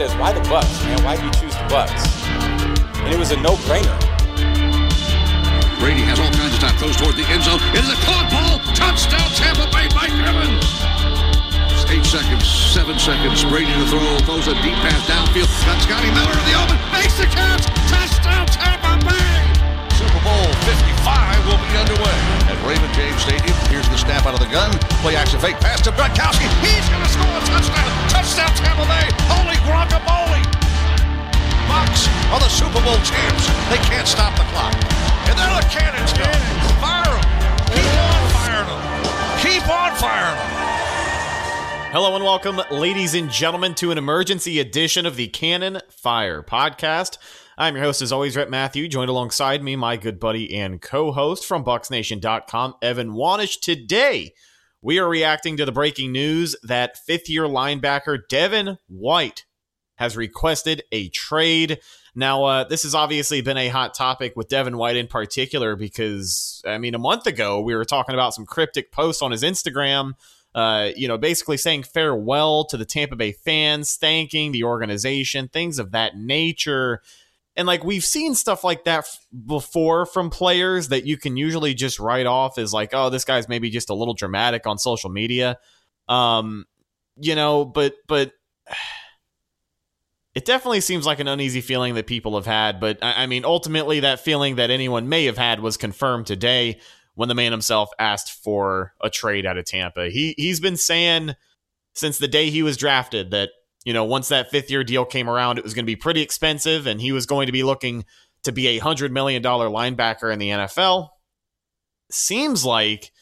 Says, "Why the Bucks, man? Why do you choose the Bucks?" And it was a no-brainer. Brady has all kinds of time. Throws toward the end zone. It is a caught ball. Touchdown, Tampa Bay. Mike Evans. Eight seconds, seven seconds. Brady to throw. Throws a deep pass downfield. Got Scotty Miller in the open. Makes the catch. Touchdown, Tampa out of the gun. Play action fake pass to Gronkowski. He's going to score a touchdown. Touchdown, Tampa Bay. Holy guacamole. Bucks are the Super Bowl champs. They can't stop the clock. And there the cannons go. Fire them. Keep on firing them. Keep on firing them. Hello and welcome, ladies and gentlemen, to an emergency edition of the Cannon Fire podcast. I'm your host, as always, Rhett Matthew, joined alongside me, my good buddy and co-host from BucsNation.com, Evan Wanish. Today, we are reacting to the breaking news that fifth-year linebacker Devin White has requested a trade. Now, uh, this has obviously been a hot topic with Devin White in particular because, I mean, a month ago we were talking about some cryptic posts on his Instagram, uh, you know, basically saying farewell to the Tampa Bay fans, thanking the organization, things of that nature. And like we've seen stuff like that f- before from players that you can usually just write off as like, oh, this guy's maybe just a little dramatic on social media. Um, you know, but but it definitely seems like an uneasy feeling that people have had. But I, I mean, ultimately, that feeling that anyone may have had was confirmed today when the man himself asked for a trade out of Tampa. He he's been saying since the day he was drafted that you know once that fifth year deal came around, it was going to be pretty expensive, and he was going to be looking to be a hundred million dollar linebacker in the NFL. Seems like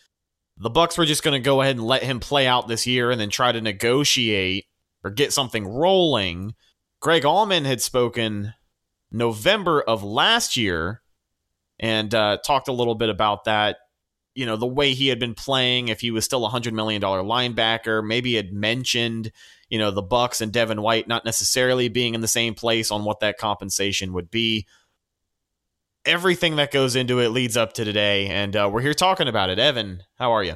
the Bucks were just going to go ahead and let him play out this year, and then try to negotiate or get something rolling. Greg Auman had spoken November of last year and uh, talked a little bit about that. You know, the way he had been playing, if he was still a $100 million linebacker, maybe had mentioned, you know, the Bucks and Devin White not necessarily being in the same place on what that compensation would be. Everything that goes into it leads up to today, and uh, we're here talking about it. Evan, how are you?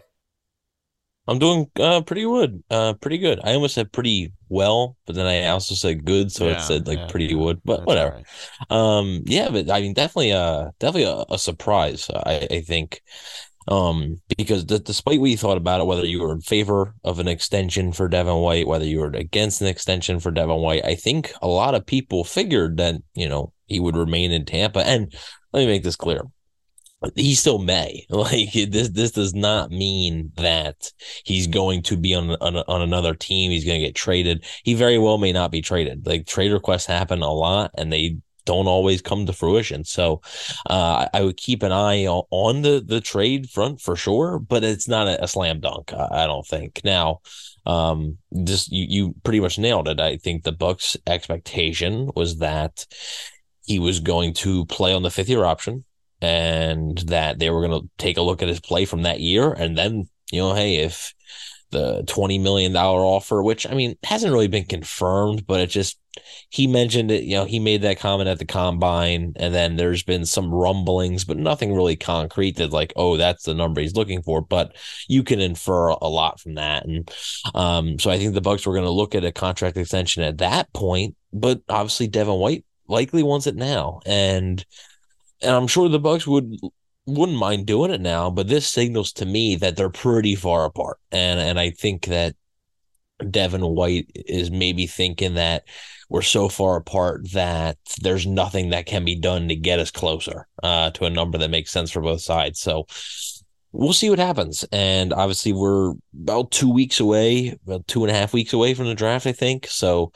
I'm doing uh, pretty good. Uh, pretty good. I almost said pretty well, but then I also said good, so Yeah, it said like yeah, pretty good. But That's whatever. right. Um, yeah, but I mean, definitely, uh, definitely a, a surprise. I, I think, um, because d- despite what you thought about it, whether you were in favor of an extension for Devin White, whether you were against an extension for Devin White, I think a lot of people figured that you know he would remain in Tampa. And let me make this clear. He still may. Like this, this does not mean that he's going to be on on, on another team. He's going to get traded. He very well may not be traded. Like trade requests happen a lot, and they don't always come to fruition. So, uh, I would keep an eye on, the the trade front for sure, but it's not a, a slam dunk. I, I don't think now. Um, just you you pretty much nailed it. I think the Bucks' expectation was that he was going to play on the fifth year option and that they were going to take a look at his play from that year. And then, you know, hey, if the $20 million offer, which I mean hasn't really been confirmed, but it just, he mentioned it, you know, he made that comment at the combine. And then there's been some rumblings, but nothing really concrete that, like, oh, that's the number he's looking for. But you can infer a lot from that. And um, so I think the Bucks were going to look at a contract extension at that point, but obviously Devin White likely wants it now. And, and I'm sure the Bucks would wouldn't mind doing it now, but this signals to me that they're pretty far apart. And and I think that Devin White is maybe thinking that we're so far apart that there's nothing that can be done to get us closer uh, to a number that makes sense for both sides. So we'll see what happens. And obviously, we're about two weeks away, about two and a half weeks away from the draft, I think. So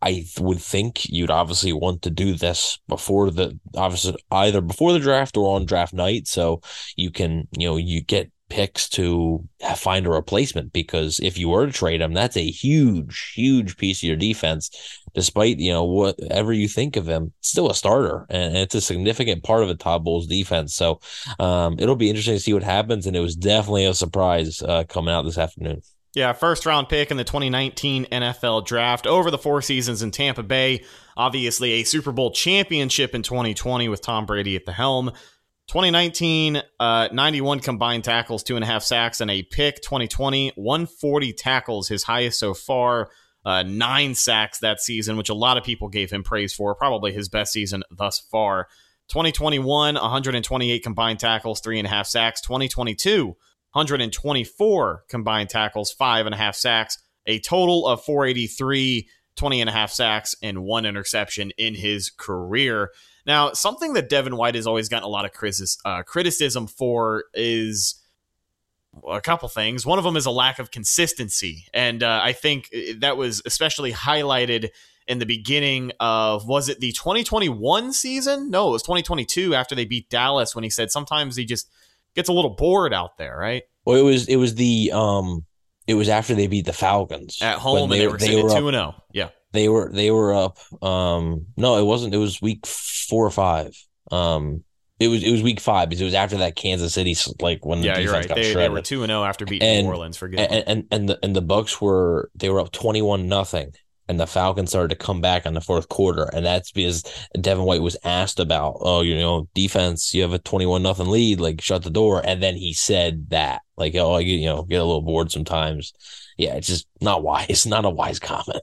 I would think you'd obviously want to do this before the obviously either before the draft or on draft night. So you can, you know, you get picks to find a replacement because if you were to trade him, that's a huge, huge piece of your defense. Despite you know whatever you think of him, still a starter, and it's a significant part of a Todd Bowles defense. So um, it'll be interesting to see what happens. And it was definitely a surprise uh, coming out this afternoon. Yeah, first round pick in the 2019 NFL draft over the four seasons in Tampa Bay. Obviously, a Super Bowl championship in 2020 with Tom Brady at the helm. 2019, uh, 91 combined tackles, two and a half sacks, and a pick. 2020, 140 tackles, his highest so far. Uh, nine sacks that season, which a lot of people gave him praise for. Probably his best season thus far. 2021, 128 combined tackles, three and a half sacks. 2022, 124 combined tackles, five and a half sacks. A total of 483, 20 and a half sacks, and one interception in his career. Now, something that Devin White has always gotten a lot of uh, criticism for is a couple things. One of them is a lack of consistency, and uh, I think that was especially highlighted in the beginning of was it the 2021 season? No, it was 2022 after they beat Dallas when he said sometimes he just gets a little bored out there, right? Well, it was it was the um it was after they beat the Falcons at home, they, and they were, they were two and zero. Oh. Yeah, they were they were up. Um, no, it wasn't. It was week four or five. Um, it was it was week five because it was after that Kansas City like when yeah, the you're right. got they, shredded. they were two and zero after beating and, New Orleans. Forget and, and and the and the Bucks were they were up twenty one nothing, and the Falcons started to come back in the fourth quarter, and that's because Devin White was asked about oh you know defense you have a twenty one nothing lead like shut the door, and then he said that like oh I you know get a little bored sometimes. Yeah, it's just not wise. Not a wise comment.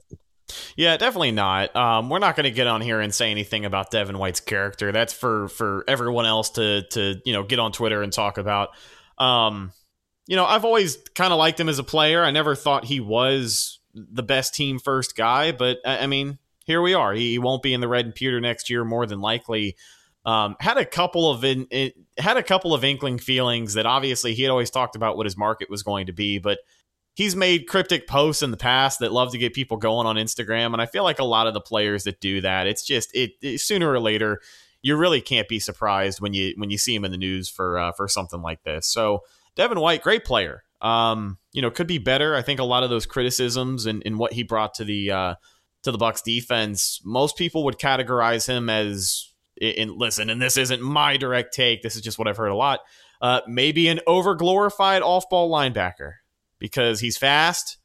Yeah, definitely not. Um, we're not going to get on here and say anything about Devin White's character. That's for for everyone else to to you know get on Twitter and talk about. Um, you know, I've always kind of liked him as a player. I never thought he was the best team first guy, but I, I mean, here we are. He, he, won't be in the red and pewter next year, more than likely. Um, had a couple of in, it, had a couple of inkling feelings that obviously he had always talked about what his market was going to be, but he's made cryptic posts in the past that love to get people going on Instagram, and I feel like a lot of the players that do that, it's just it, it sooner or later you really can't be surprised when you when you see him in the news for uh, for something like this. So Devin White, great player. Um, you know, could be better. I think a lot of those criticisms and, and what he brought to the uh, to the Bucks defense, most people would categorize him as in listen, and this isn't my direct take. This is just what I've heard a lot. Uh, maybe an over glorified off ball linebacker because he's fast,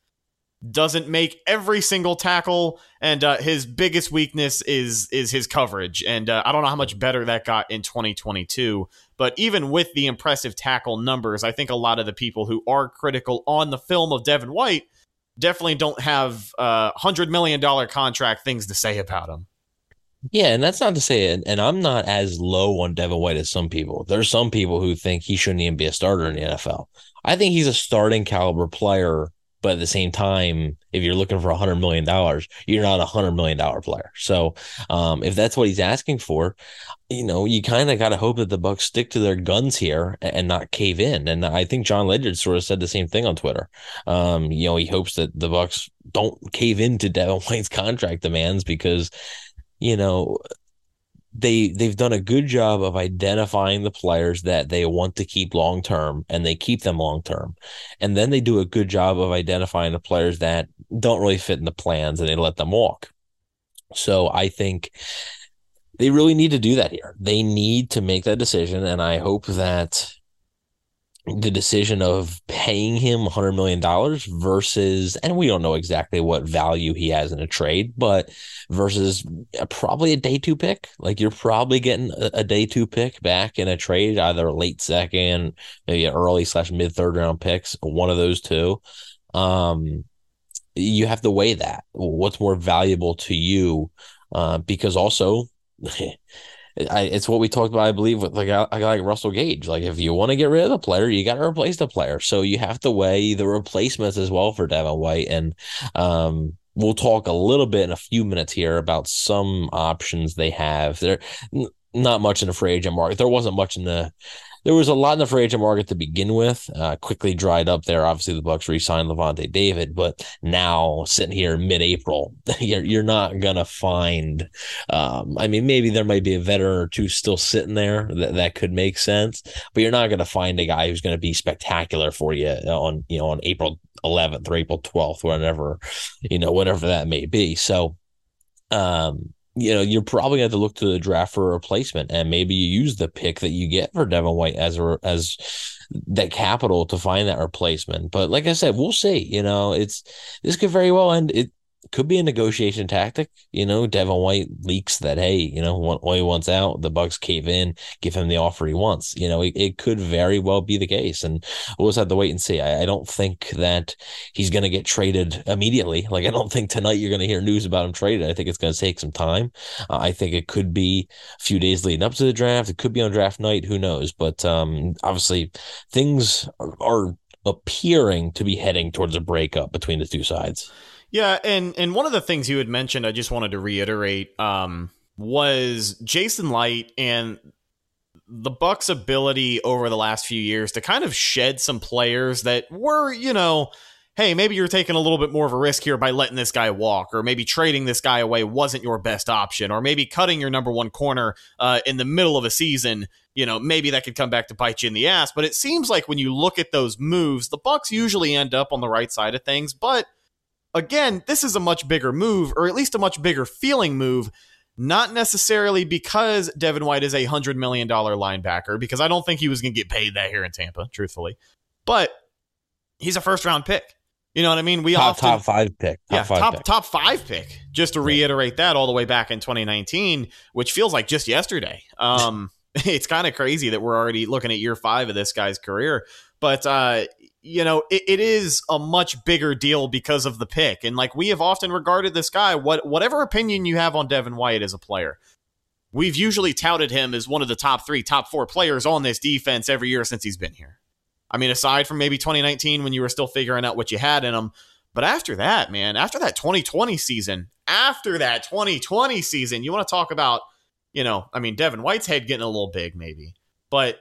doesn't make every single tackle, and uh, his biggest weakness is is his coverage. And uh, I don't know how much better that got in 2022. But even with the impressive tackle numbers, I think a lot of the people who are critical on the film of Devin White definitely don't have uh, hundred million dollar contract things to say about him. Yeah, and that's not to say it. And I'm not as low on Devin White as some people. There's some people who think he shouldn't even be a starter in the NFL. I think he's a starting caliber player, but at the same time, if you're looking for a hundred million dollars, you're not a hundred million dollar player. So, um, if that's what he's asking for, you know, you kind of got to hope that the Bucks stick to their guns here and not cave in. And I think Jon Ledyard sort of said the same thing on Twitter. Um, you know, he hopes that the Bucks don't cave into Devin White's contract demands because you know they they've done a good job of identifying the players that they want to keep long term and they keep them long term and then they do a good job of identifying the players that don't really fit in the plans and they let them walk. So i think they really need to do that here. They need to make that decision and i hope that the decision of paying him $100 million versus, and we don't know exactly what value he has in a trade, but versus probably a day two pick. Like you're probably getting a, a day two pick back in a trade, either late second, maybe early slash mid third round picks, one of those two. Um, you have to weigh that. What's more valuable to you? Uh, because also, I, it's what we talked about, I believe, with like a guy like Russell Gage. Like, if you want to get rid of the player, you got to replace the player. So you have to weigh the replacements as well for Devin White. And um, we'll talk a little bit in a few minutes here about some options they have. There, not much in the free agent market. There wasn't much in the there was a lot in the free agent market to begin with. Uh, quickly dried up there. Obviously, the Bucks re-signed Lavonte David, but now sitting here mid-April, you're you're not gonna find. Um, I mean, maybe there might be a veteran or two still sitting there that, that could make sense, but you're not gonna find a guy who's gonna be spectacular for you on you know on April 11th or April 12th, whatever you know, whatever that may be. So. Um, you know, you're probably going to have to look to the draft for a replacement, and maybe you use the pick that you get for Devin White as a, as that capital to find that replacement. But like I said, we'll see. You know, it's this could very well end. It could be a negotiation tactic. You know, Devin White leaks that hey, you know, what he wants out, the Bucks cave in, give him the offer he wants. You know, it, it could very well be the case, and we'll just have to wait and see. I, I don't think that he's going to get traded immediately. Like I don't think tonight you're going to hear news about him traded. I think it's going to take some time. Uh, I think it could be a few days leading up to the draft. It could be on draft night. Who knows? But um, obviously, things are, are appearing to be heading towards a breakup between the two sides. Yeah, and and one of the things you had mentioned, I just wanted to reiterate, um, was Jason Licht and the Bucks' ability over the last few years to kind of shed some players that were, you know, hey, maybe you're taking a little bit more of a risk here by letting this guy walk, or maybe trading this guy away wasn't your best option, or maybe cutting your number one corner uh, in the middle of a season. You know, maybe that could come back to bite you in the ass. But it seems like when you look at those moves, the Bucks usually end up on the right side of things, but again, this is a much bigger move, or at least a much bigger feeling move. Not necessarily because Devin White is a $100 million linebacker, because I don't think he was going to get paid that here in Tampa, truthfully. But he's a first round pick. You know what I mean? We top, often, top five pick. Top yeah, five top pick. top five pick. Just to reiterate that all the way back in 2019, which feels like just yesterday. Um, it's kind of crazy that we're already looking at year five of this guy's career. But uh, you know, it, it is a much bigger deal because of the pick. And like we have often regarded this guy, what whatever opinion you have on Devin White as a player, we've usually touted him as one of the top three, top four players on this defense every year since he's been here. I mean, aside from maybe 2019 when you were still figuring out what you had in him. But after that, man, after that 2020 season, after that 2020 season, you want to talk about, you know, I mean, Devin White's head getting a little big, maybe. But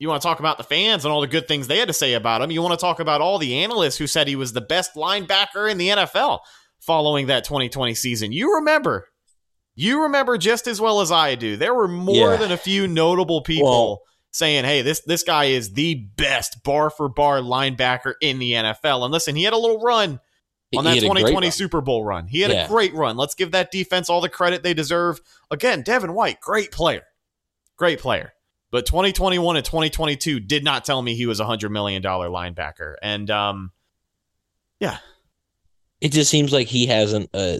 you want to talk about the fans and all the good things they had to say about him. You want to talk about all the analysts who said he was the best linebacker in the NFL following that 2020 season. You remember, you remember just as well as I do. There were more Yeah. than a few notable people Well- saying, "Hey, this this guy is the best bar for bar linebacker in the NFL." And listen, he had a little run on that had a great 2020. Super Bowl run. He had Yeah. a great run. Let's give that defense all the credit they deserve. Again, Devin White, great player. Great player. But 2021 and 2022 did not tell me he was a $100 million linebacker. And um, yeah, it just seems like he hasn't uh,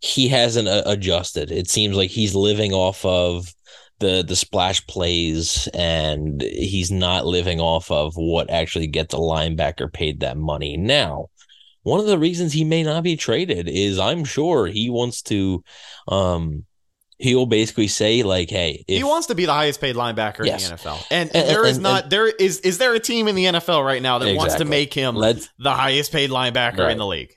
he hasn't uh, adjusted. It seems like he's living off of the the splash plays and he's not living off of what actually gets a linebacker paid that money. Now, one of the reasons he may not be traded is I'm sure he wants to um he'll basically say like hey if he wants to be the highest paid linebacker Yes. in the NFL. And, And- there is and- not there is is there a team in the NFL right now that wants to make him let's the highest paid linebacker Right. in the league?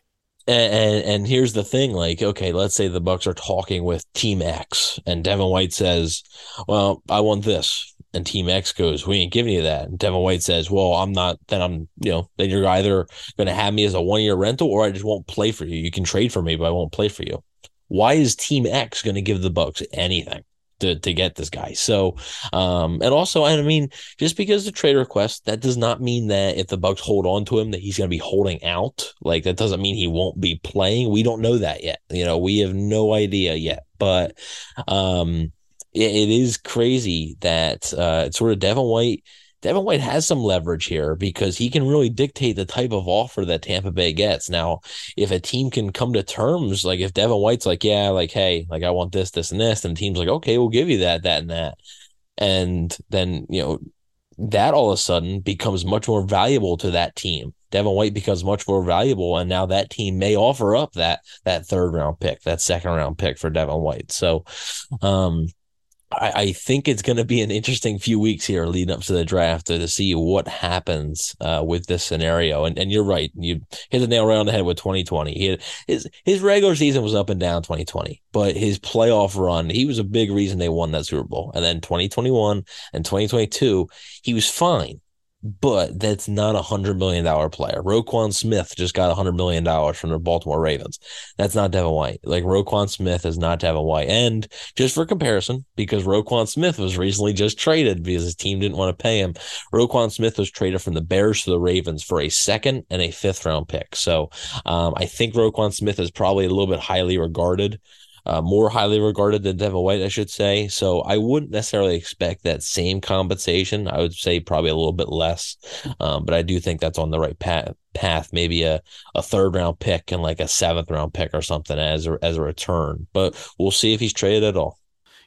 And, and and here's the thing, like, okay, let's say the Bucks are talking with Team X, and Devin White says, "Well, I want this," and Team X goes, "We ain't giving you that." And Devin White says, "Well, I'm not. Then I'm, you know, then you're either going to have me as a one year rental, or I just won't play for you. You can trade for me, but I won't play for you." Why is Team X going to give the Bucks anything? To, to get this guy. So, um, and also, I mean, just because the trade request, that does not mean that if the Bucks hold on to him, that he's going to be holding out. Like that doesn't mean he won't be playing. We don't know that yet. You know, we have no idea yet. But um, it, it is crazy that uh, it's sort of Devin White. Devin White has some leverage here because he can really dictate the type of offer that Tampa Bay gets. Now, if a team can come to terms, like if Devin White's like, yeah, like, hey, like I want this, this, and this, and the team's like, okay, we'll give you that, that, and that. And then, you know, that all of a sudden becomes much more valuable to that team. Devin White becomes much more valuable, and now that team may offer up that that third round pick, that second round pick for Devin White. So, um, I, I think it's going to be an interesting few weeks here leading up to the draft to, to see what happens uh, with this scenario. And and you're right, you hit the nail right on the head with 2020. He had, his his regular season was up and down 2020, but his playoff run, he was a big reason they won that Super Bowl. And then 2021 and 2022, he was fine but that's not a hundred million dollar player. Roquan Smith just got a hundred million dollars from the Baltimore Ravens. That's not Devin White. Like Roquan Smith is not Devin White. And just for comparison, because Roquan Smith was recently just traded because his team didn't want to pay him. Roquan Smith was traded from the Bears to the Ravens for a second and a fifth round pick. So um, I think Roquan Smith is probably a little bit highly regarded uh, more highly regarded than Devin White, I should say. So I wouldn't necessarily expect that same compensation. I would say probably a little bit less, um, but I do think that's on the right path. Path, maybe a, a third round pick and like a seventh round pick or something as a, as a return. But we'll see if he's traded at all.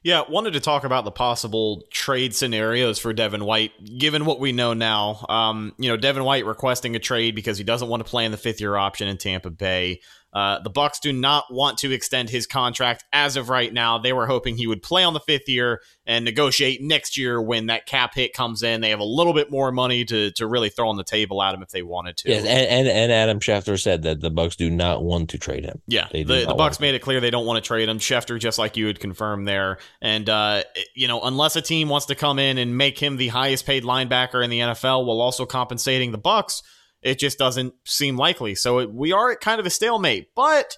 Yeah, wanted to talk about the possible trade scenarios for Devin White, given what we know now. Um, you know, Devin White requesting a trade because he doesn't want to play in the fifth year option in Tampa Bay. Uh, the Bucks do not want to extend his contract as of right now. They were hoping he would play on the fifth year and negotiate next year when that cap hit comes in. They have a little bit more money to to really throw on the table at him if they wanted to. Yes, and, and, and Adam Schefter said that the Bucks do not want to trade him. Yeah, the, the Bucs made it clear they don't want to trade him. Schefter, just like you had confirmed there, and uh, you know, unless a team wants to come in and make him the highest paid linebacker in the NFL while also compensating the Bucs it just doesn't seem likely. So it, we are at kind of a stalemate, but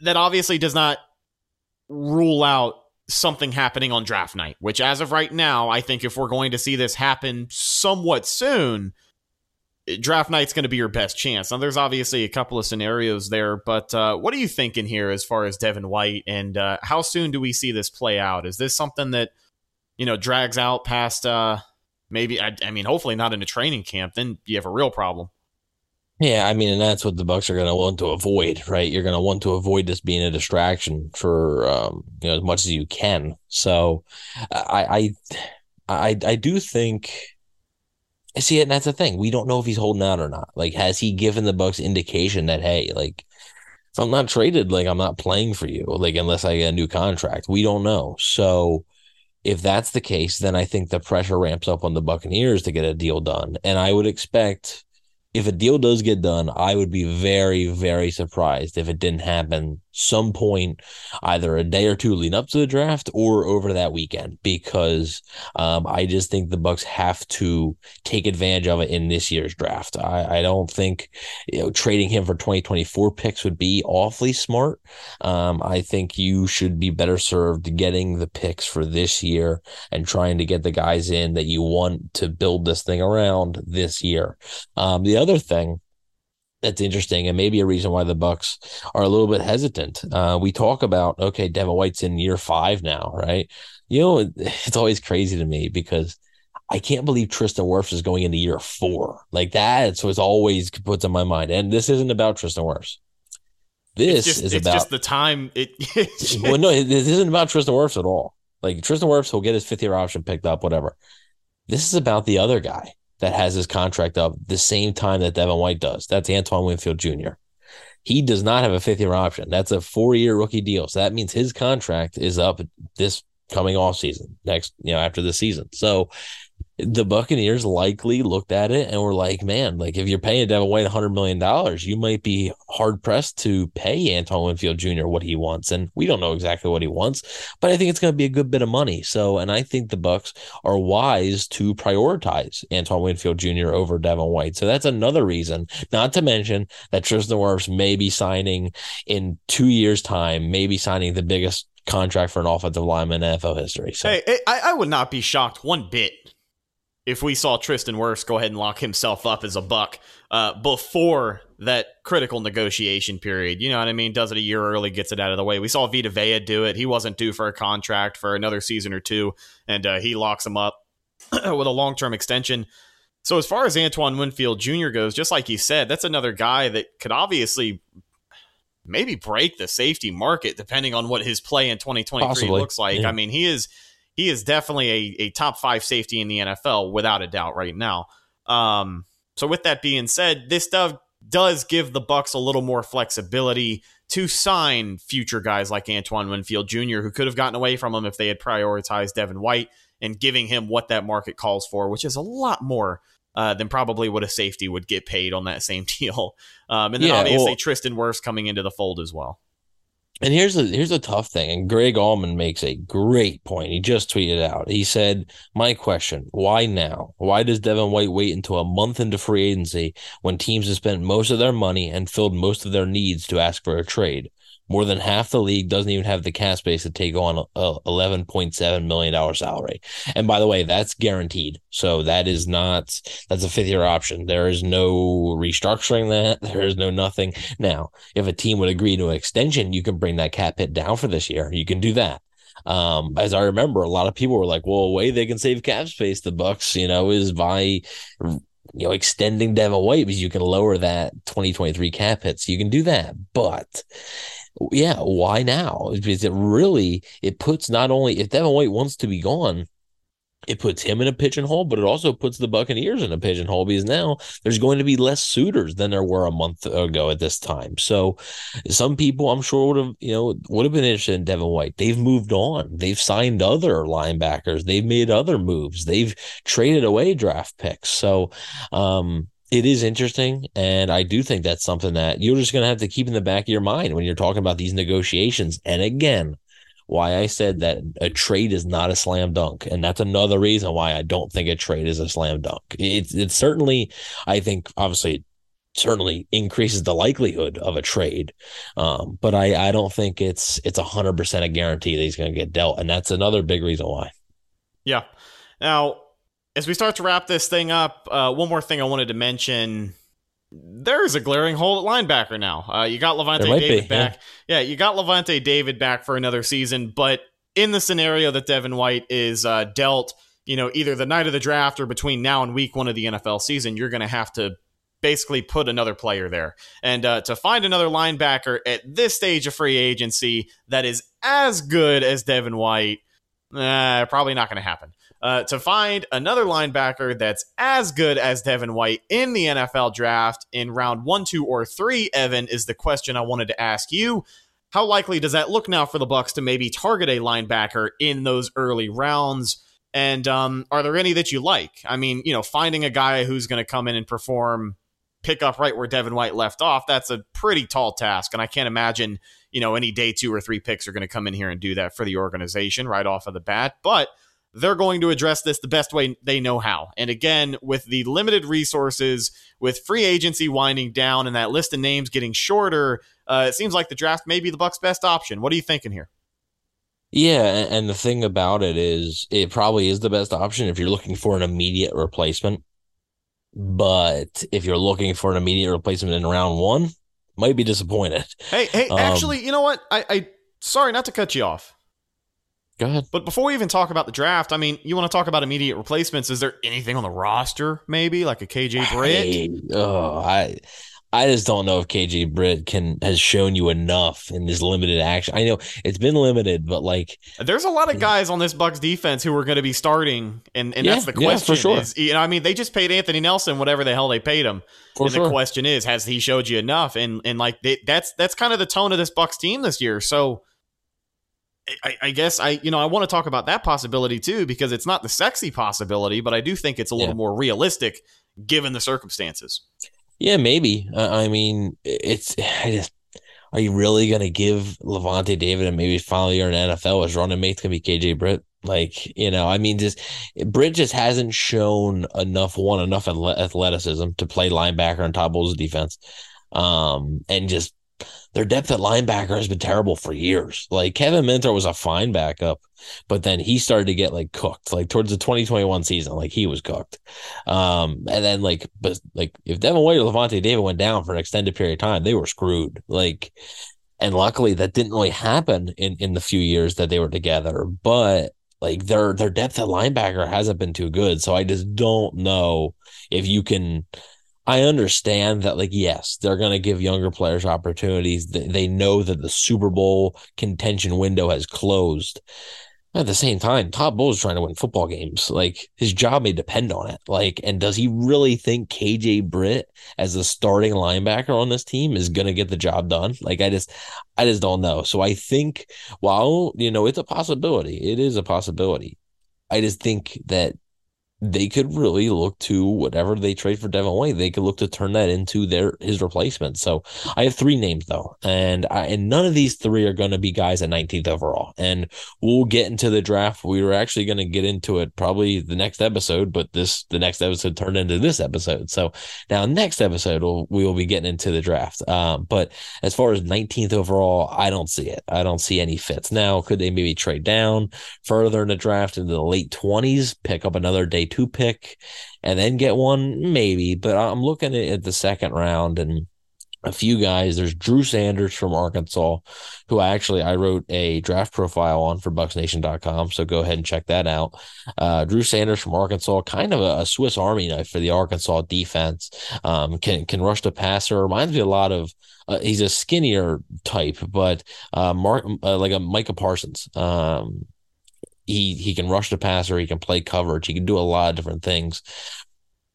that obviously does not rule out something happening on draft night, which as of right now, I think if we're going to see this happen somewhat soon, draft night's going to be your best chance. Now, there's obviously a couple of scenarios there, but uh, what are you thinking here as far as Devin White and uh, how soon do we see this play out? Is this something that, you know, drags out past uh, Maybe I, I mean, hopefully not in a training camp. Then you have a real problem. Yeah, I mean, and that's what the Bucks are going to want to avoid, right? You're going to want to avoid this being a distraction for um, you know as much as you can. So, I, I, I, I do think. See it, and that's the thing. We don't know if he's holding out or not. Like, has he given the Bucks indication that hey, like, if I'm not traded, like I'm not playing for you, like unless I get a new contract. We don't know. So, if that's the case, then I think the pressure ramps up on the Buccaneers to get a deal done. And I would expect if a deal does get done, I would be very, very surprised if it didn't happen some point, either a day or two leading up to the draft or over that weekend, because um, I just think the Bucks have to take advantage of it in this year's draft. I, I don't think you know trading him for 2024 picks would be awfully smart. Um, I think you should be better served getting the picks for this year and trying to get the guys in that you want to build this thing around this year. Um, the other thing that's interesting and maybe a reason why the bucks are a little bit hesitant. Uh, we talk about okay, Devin White's in year five now, right? You know, it's always crazy to me because I can't believe Tristan Wirfs is going into year four like that. So it's always puts in my mind. And this isn't about Tristan Wirfs. This just, is about just the time. It well, no, this isn't about Tristan Wirfs at all. Like Tristan Wirfs will get his fifth year option picked up, whatever. This is about the other guy that has his contract up the same time that Devin White does. That's Antoine Winfield Jr. He does not have a fifth year option. That's a four year rookie deal. So that means his contract is up this coming off season next, you know, after the season. So the Buccaneers likely looked at it and were like, man, like if you're paying Devin White $100 million, you might be hard pressed to pay Antoine Winfield Jr. what he wants. And we don't know exactly what he wants, but I think it's going to be a good bit of money. So, and I think the Bucks are wise to prioritize Antoine Winfield Jr. over Devin White. So that's another reason, not to mention that Tristan Wirfs may be signing in two years' time, maybe signing the biggest contract for an offensive lineman in NFL history. So. Hey, I, I would not be shocked one bit if we saw Tristan Wirfs go ahead and lock himself up as a buck uh, before that critical negotiation period. You know what I mean? Does it a year early, gets it out of the way. We saw Vita Vea do it. He wasn't due for a contract for another season or two, and uh, he locks him up with a long term extension. So as far as Antoine Winfield Jr. goes, just like you said, that's another guy that could obviously maybe break the safety market depending on what his play in 2023 Possibly. looks like. Yeah. I mean, he is he is definitely a, a top five safety in the NFL without a doubt right now. Um, so with that being said, this does does give the Bucks a little more flexibility to sign future guys like Antoine Winfield Jr., who could have gotten away from him if they had prioritized Devin White and giving him what that market calls for, which is a lot more uh, than probably what a safety would get paid on that same deal. Um, and then Yeah, obviously well- Tristan Wirfs coming into the fold as well. And here's a here's a tough thing, and Greg Auman makes a great point. He just tweeted out. He said, "My question: Why now? Why does Devin White wait until a month into free agency when teams have spent most of their money and filled most of their needs to ask for a trade? More than half the league doesn't even have the cap space to take on a eleven point seven million dollar salary. And by the way, that's guaranteed. So that is not that's a fifth year option. There is no restructuring that. There is no nothing. Now, if a team would agree to an extension, you can bring that cap hit down for this year. You can do that. Um, as I remember, a lot of people were like, "Well, a way they can save cap space, the Bucks, you know, is by you know extending Devin White because you can lower that 2023 cap hit. So you can do that, but." Yeah, why now? Because it really it puts not only if Devin White wants to be gone, it puts him in a pigeonhole, but it also puts the Buccaneers in a pigeonhole because now there's going to be less suitors than there were a month ago at this time. So some people I'm sure would have, you know, would have been interested in Devin White. They've moved on. They've signed other linebackers. They've made other moves. They've traded away draft picks. So um it is interesting, and I do think that's something that you're just going to have to keep in the back of your mind when you're talking about these negotiations. And again, why I said that a trade is not a slam dunk, and that's another reason why I don't think a trade is a slam dunk. It's certainly, I think, obviously, certainly increases the likelihood of a trade, um, but I I don't think it's it's hundred percent a guarantee that he's going to get dealt, and that's another big reason why. Yeah. Now, as we start to wrap this thing up, uh, one more thing I wanted to mention. There's a glaring hole at linebacker now. Uh, you got Lavonte David be, back. Yeah. you got Lavonte David back for another season, but in the scenario that Devin White is uh, dealt, you know, either the night of the draft or between now and week one of the NFL season, you're going to have to basically put another player there. And uh, to find another linebacker at this stage of free agency that is as good as Devin White, uh, probably not going to happen. Uh, to find another linebacker that's as good as Devin White in the NFL draft in round one, two, or three, Evan, is the question I wanted to ask you. How likely does that look now for the Bucks to maybe target a linebacker in those early rounds? And um, are there any that you like? I mean, you know, finding a guy who's going to come in and perform, pick up right where Devin White left off, that's a pretty tall task. And I can't imagine, you know, any day two or three picks are going to come in here and do that for the organization right off of the bat. But they're going to address this the best way they know how. And again, with the limited resources, with free agency winding down and that list of names getting shorter, uh, it seems like the draft may be the Bucks' best option. What are you thinking here? Yeah, and the thing about it is, it probably is the best option if you're looking for an immediate replacement. But if you're looking for an immediate replacement in round one, might be disappointed. Hey, hey, Um, actually, you know what? I, I sorry not to cut you off. Go ahead. But before we even talk about the draft, I mean, you want to talk about immediate replacements? Is there anything on the roster, maybe like a KJ Britt? I, oh, I I just don't know if KJ Britt can has shown you enough in this limited action. I know it's been limited, but like There's a lot of guys on this Bucks defense who are going to be starting, and, and Yeah, that's the yeah, for question. sure. Is, you know, I mean, they just paid Anthony Nelson whatever the hell they paid him, for and the question is, has he showed you enough? And and like they, that's that's kind of the tone of this Bucks team this year. So. I, I guess I, you know, I want to talk about that possibility too because it's not the sexy possibility, but I do think it's a little Yeah. more realistic given the circumstances. Yeah, maybe. Uh, I mean, it's I just are you really gonna give Lavonte David and maybe final year in NFL as running mate's gonna be KJ Britt? Like, you know, I mean, just Britt just hasn't shown enough one enough athleticism to play linebacker on top of his defense. Um, and just their depth at linebacker has been terrible for years. Like Kevin Minter was a fine backup, but then he started to get like cooked. Like towards the 2021 season, like he was cooked. Um, and then like, but like if Devin White or Lavonte David went down for an extended period of time, they were screwed. Like, and luckily that didn't really happen in in the few years that they were together. But like their their depth at linebacker hasn't been too good. So I just don't know if you can. I understand that, like, yes, they're going to give younger players opportunities. They, know that the Super Bowl contention window has closed. At the same time, Todd Bowles is trying to win football games. Like his job may depend on it. Like, and does he really think KJ Britt as a starting linebacker on this team is gonna get the job done? Like, I just, I just don't know. So I think, while you know, it's a possibility. It is a possibility. I just think that they could really look to whatever they trade for Devin White. They could look to turn that into their his replacement. So I have three names though, and I, and none of these three are going to be guys at 19th overall. And we'll get into the draft. We were actually going to get into it probably the next episode, but this the next episode turned into this episode. So now next episode we'll, we will be getting into the draft. Um, but as far as 19th overall, I don't see it. I don't see any fits. Now could they maybe trade down further in the draft into the late 20s, pick up another day two pick and then get one, maybe. But I'm looking at the second round and a few guys. There's Drew Sanders from Arkansas, who I actually I wrote a draft profile on for BucsNation.com. So go ahead and check that out. Uh, Drew Sanders from Arkansas, kind of a, a, Swiss Army knife for the Arkansas defense. Um, can can rush the passer. Reminds me a lot of. Uh, he's a skinnier type, but uh, Mark uh, like a Micah Parsons. Um, he he can rush the passer, he can play coverage, he can do a lot of different things.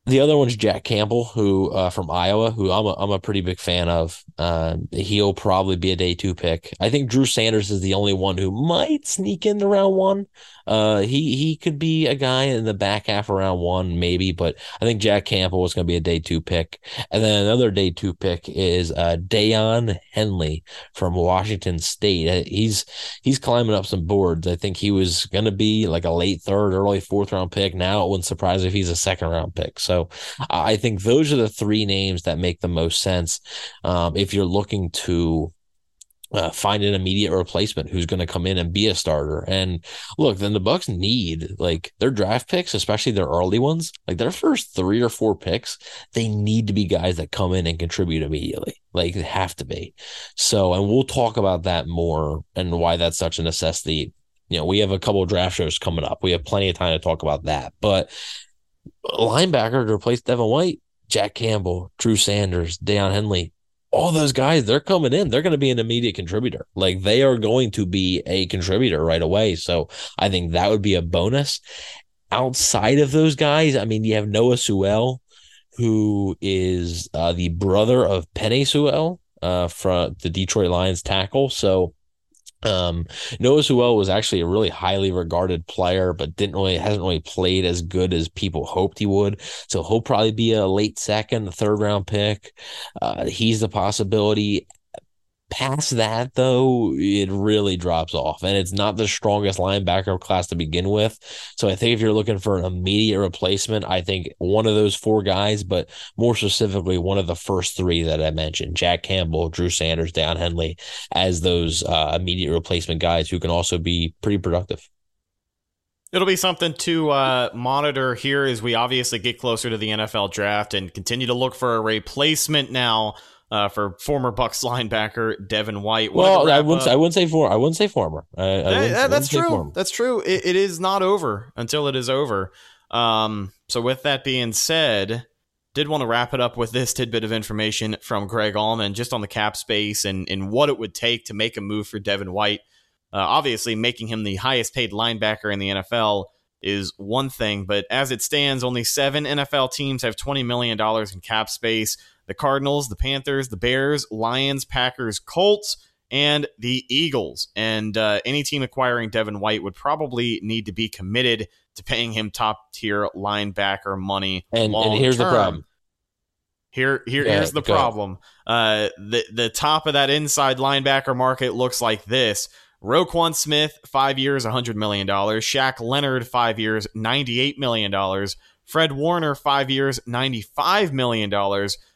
The other one's Jack Campbell, who uh, from Iowa, who I'm a, I'm a pretty big fan of. Uh, he'll probably be a day two pick. I think Drew Sanders is the only one who might sneak into round one. Uh, he he could be a guy in the back half of round one, maybe, but I think Jack Campbell is going to be a day two pick. And then another day two pick is uh, Daiyan Henley from Washington State. Uh, he's he's climbing up some boards. I think he was going to be like a late third, early fourth round pick. Now it wouldn't surprise if he's a second round pick. So I think those are the three names that make the most sense um, if you're looking to uh, find an immediate replacement who's going to come in and be a starter. And look, then the Bucks need like their draft picks, especially their early ones, like their first three or four picks, they need to be guys that come in and contribute immediately. Like they have to be. So, and we'll talk about that more and why that's such a necessity. You know, we have a couple draft shows coming up. We have plenty of time to talk about that. But linebacker to replace Devin White, Jack Campbell, Drew Sanders, Daiyan Henley, all those guys, they're coming in. They're going to be an immediate contributor. Like they are going to be a contributor right away. So I think that would be a bonus. Outside of those guys, I mean, you have Noah Sewell, who is uh, the brother of Penei Sewell uh, from the Detroit Lions tackle. So um, Noah Sewell was actually a really highly regarded player, but didn't really hasn't really played as good as people hoped he would. So he'll probably be a late second, third round pick. Uh, he's the possibility. Past that, though, it really drops off, and it's not the strongest linebacker class to begin with. So I think if you're looking for an immediate replacement, I think one of those four guys, but more specifically, one of the first three that I mentioned: Jack Campbell, Drew Sanders, Daiyan Henley, as those uh, immediate replacement guys who can also be pretty productive. It'll be something to uh, monitor here as we obviously get closer to the NFL draft and continue to look for a replacement now uh, for former Bucks linebacker Devin White. Well, I wouldn't. I wouldn't say for. I wouldn't say former. I, I wouldn't, that's true. That's true. It, it is not over until it is over. Um, so with that being said, did want to wrap it up with this tidbit of information from Greg Auman just on the cap space and and what it would take to make a move for Devin White. Uh, obviously, making him the highest paid linebacker in the NFL is one thing, but as it stands, only seven NFL teams have $20 million in cap space the Cardinals, the Panthers, the Bears, Lions, Packers, Colts, and the Eagles. And uh, any team acquiring Devin White would probably need to be committed to paying him top tier linebacker money. And, and here's term. the problem. Here, here, yeah, here's the problem. Uh, the the top of that inside linebacker market looks like this: Roquan Smith, five years, $100 million. Shaq Leonard, five years, $98 million. Fred Warner, five years, $95 million.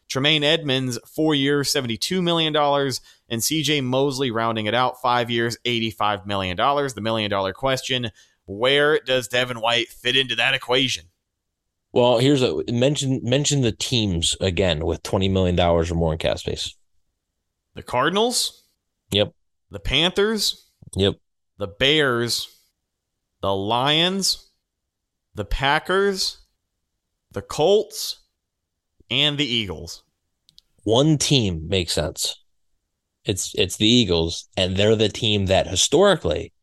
Tremaine Edmunds, four years, $72 million. And CJ Mosley rounding it out, five years, $85 million. The million dollar question where does Devin White fit into that equation? Well, here's a mention mention the teams again with $20 million or more in cap space. The Cardinals? Yep. The Panthers? Yep. The Bears? The Lions? The Packers? The Colts? And the Eagles. One team makes sense. It's it's the Eagles, and they're the team that historically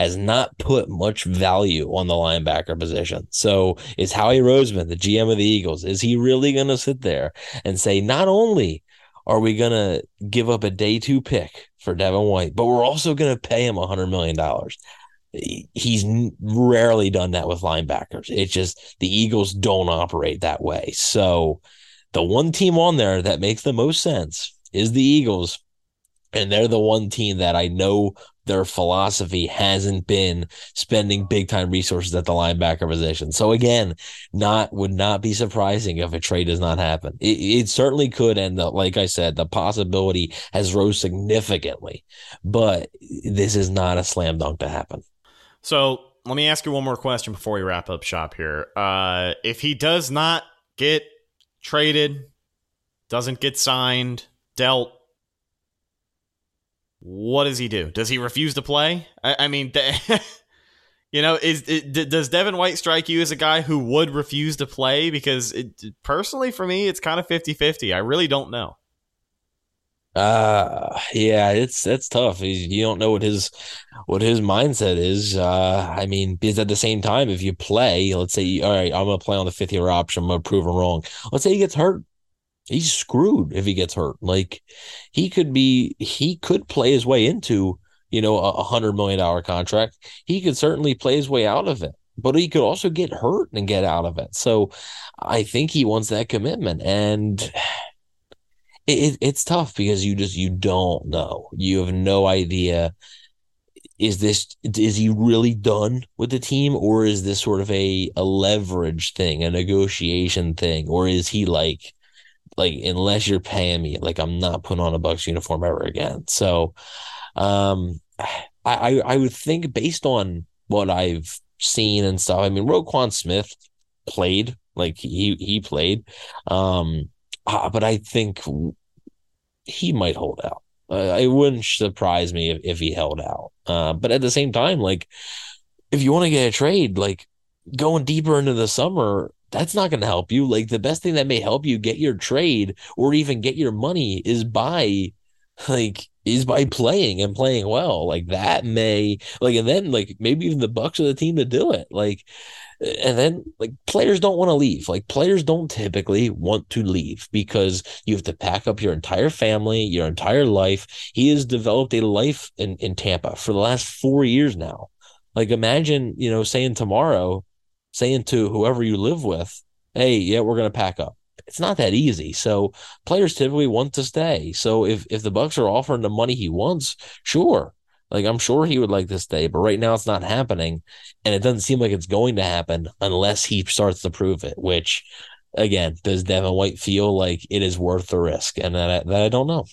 has not put much value on the linebacker position. So is Howie Roseman, the GM of the Eagles, is he really going to sit there and say, not only are we going to give up a day two pick for Devin White, but we're also going to pay him $100 million? He's rarely done that with linebackers. It's just the Eagles don't operate that way. So the one team on there that makes the most sense is the Eagles. And they're the one team that I know their philosophy hasn't been spending big time resources at the linebacker position. So again, not would not be surprising if a trade does not happen. It, it certainly could, and like I said, the possibility has rose significantly. But this is not a slam dunk to happen. So let me ask you one more question before we wrap up shop here. Uh, if he does not get traded, doesn't get signed, dealt, what does he do? Does he refuse to play? I, I mean, you know, is it, does Devin White strike you as a guy who would refuse to play? Because it, personally, for me, it's kind of 50 50. I really don't know. Uh yeah, it's that's tough. He's, you don't know what his what his mindset is. Uh I mean, because at the same time, if you play, let's say, all right, I'm gonna play on the fifth year option, I'm gonna prove him wrong. Let's say he gets hurt he's screwed if he gets hurt. Like he could be, he could play his way into, you know, a hundred million dollar contract. He could certainly play his way out of it, but he could also get hurt and get out of it. So I think he wants that commitment and it, it's tough because you just, you don't know. You have no idea. Is this is he really done with the team, or is this sort of a a leverage thing, a negotiation thing, or is he like like unless you're paying me, like I'm not putting on a Bucs uniform ever again. So um I I would think based on what I've seen and stuff. I mean, Roquan Smith played like he he played, um, uh, but I think he might hold out. Uh, it wouldn't surprise me if, if he held out. Uh, but at the same time, like if you want to get a trade, like going deeper into the summer, that's not going to help you. Like the best thing that may help you get your trade or even get your money is buy like is by playing and playing well. Like that may like and then like maybe even the Bucs are the team to do it. Like and then like players don't want to leave. Like players don't typically want to leave because you have to pack up your entire family, your entire life. He has developed a life in, in Tampa for the last four years now. Like imagine, you know, saying tomorrow, saying to whoever you live with, hey, yeah, we're to pack up. It's not that easy. So players typically want to stay. So if if the Bucs are offering the money he wants, sure. Like I'm sure he would like to stay, but right now it's not happening, and it doesn't seem like it's going to happen unless he starts to prove it. Which, again, does Devin White feel like it is worth the risk? And that I, that I don't know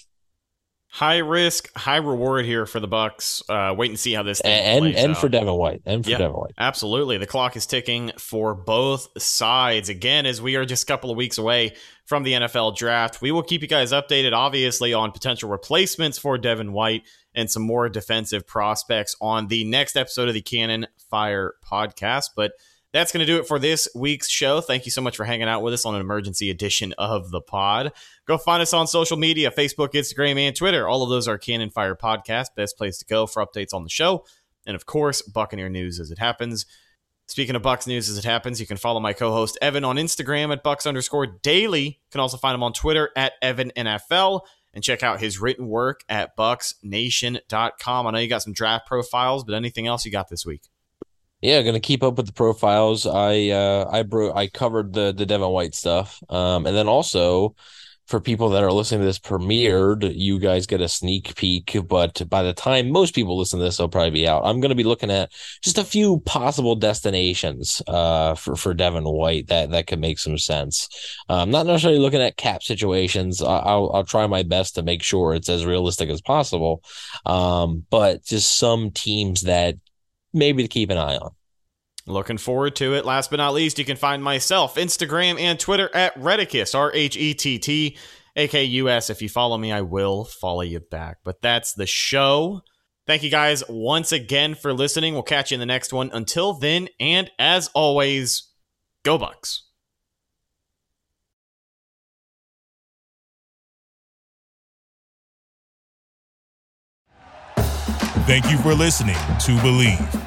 high risk, high reward here for the Bucs. Uh, wait and see how this and and out. for Devin White and for yeah, Devin White. Absolutely, the clock is ticking for both sides. Again, as we are just a couple of weeks away from the NFL draft, we will keep you guys updated, obviously, on potential replacements for Devin White and some more defensive prospects on the next episode of the Cannon Fire podcast. But that's going to do it for this week's show. Thank you so much for hanging out with us on an emergency edition of the pod. Go find us on social media Facebook, Instagram, and Twitter. All of those are Cannon Fire Podcast. Best place to go for updates on the show. And of course, Buccaneer News as it happens. Speaking of Bucs news as it happens, you can follow my co-host Evan on Instagram at Bucs underscore daily. You can also find him on Twitter at Evan NFL and check out his written work at BucsNation.com. I know you got some draft profiles, but anything else you got this week? Yeah, gonna keep up with the profiles. I uh I bro I covered the the Devin White stuff. Um and then also for people that are listening to this premiered, you guys get a sneak peek, but by the time most people listen to this, they'll probably be out. I'm going to be looking at just a few possible destinations uh, for for Devin White that that could make some sense. I'm um, not necessarily looking at cap situations. I'll I'll try my best to make sure it's as realistic as possible, um, but just some teams that maybe to keep an eye on. Looking forward to it. Last but not least, you can find myself, Instagram and Twitter at Rhettakus, R H E T T A K U S. If you follow me, I will follow you back. But that's the show. Thank you guys once again for listening. We'll catch you in the next one. Until then, and as always, go Bucs. Thank you for listening to Bleav.